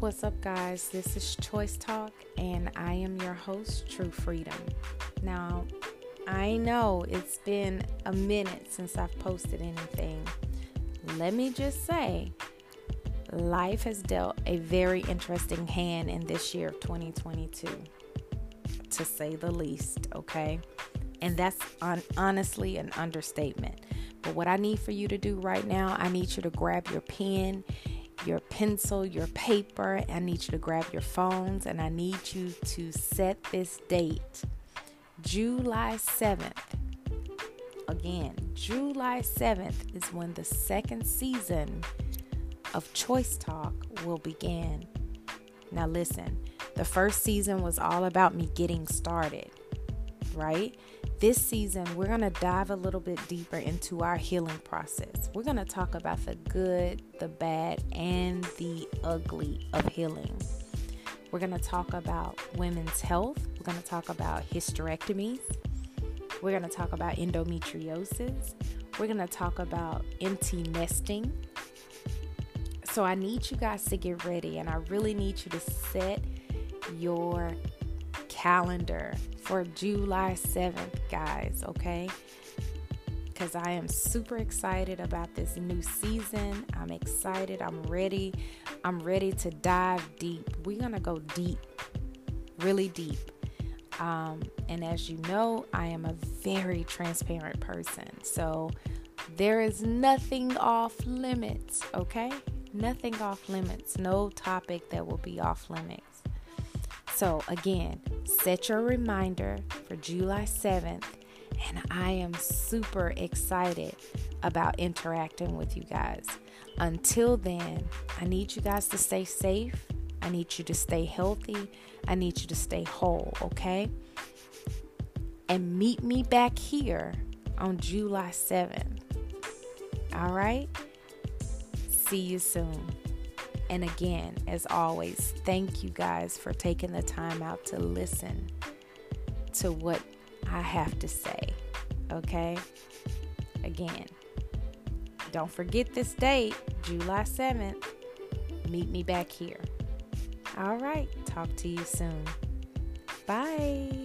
What's up, guys? This is Choice Talk, and I am your host, True Freedom. Now, I know it's been a minute since I've posted anything. Let me just say, life has dealt a very interesting hand in this year of 2022, to say the least, okay? And that's on, honestly an understatement. But what I need for you to do right now, I need you to grab your pen, your pencil, your paper. I need you to grab your phones and I need you to set this date July 7th. Again, July 7th is when the second season of Choice Talk will begin. Now, listen, the first season was all about me getting started, right? This season, we're going to dive a little bit deeper into our healing process. We're going to talk about the good, the bad, and the ugly of healing. We're going to talk about women's health. We're going to talk about hysterectomies. We're going to talk about endometriosis. We're going to talk about empty nesting. So I need you guys to get ready, and I really need you to set your calendar for July 7th, guys, okay? Because I am super excited about this new season. I'm excited. I'm ready. I'm ready to dive deep. We're going to go deep, really deep. Um, and as you know, I am a very transparent person. So there is nothing off limits, okay? Nothing off limits. No topic that will be off limits. So, again, set your reminder for July 7th, and I am super excited about interacting with you guys. Until then, I need you guys to stay safe. I need you to stay healthy. I need you to stay whole, okay? And meet me back here on July 7th. All right? See you soon. And again, as always, thank you guys for taking the time out to listen to what I have to say. Okay? Again, don't forget this date, July 7th. Meet me back here. All right, talk to you soon. Bye.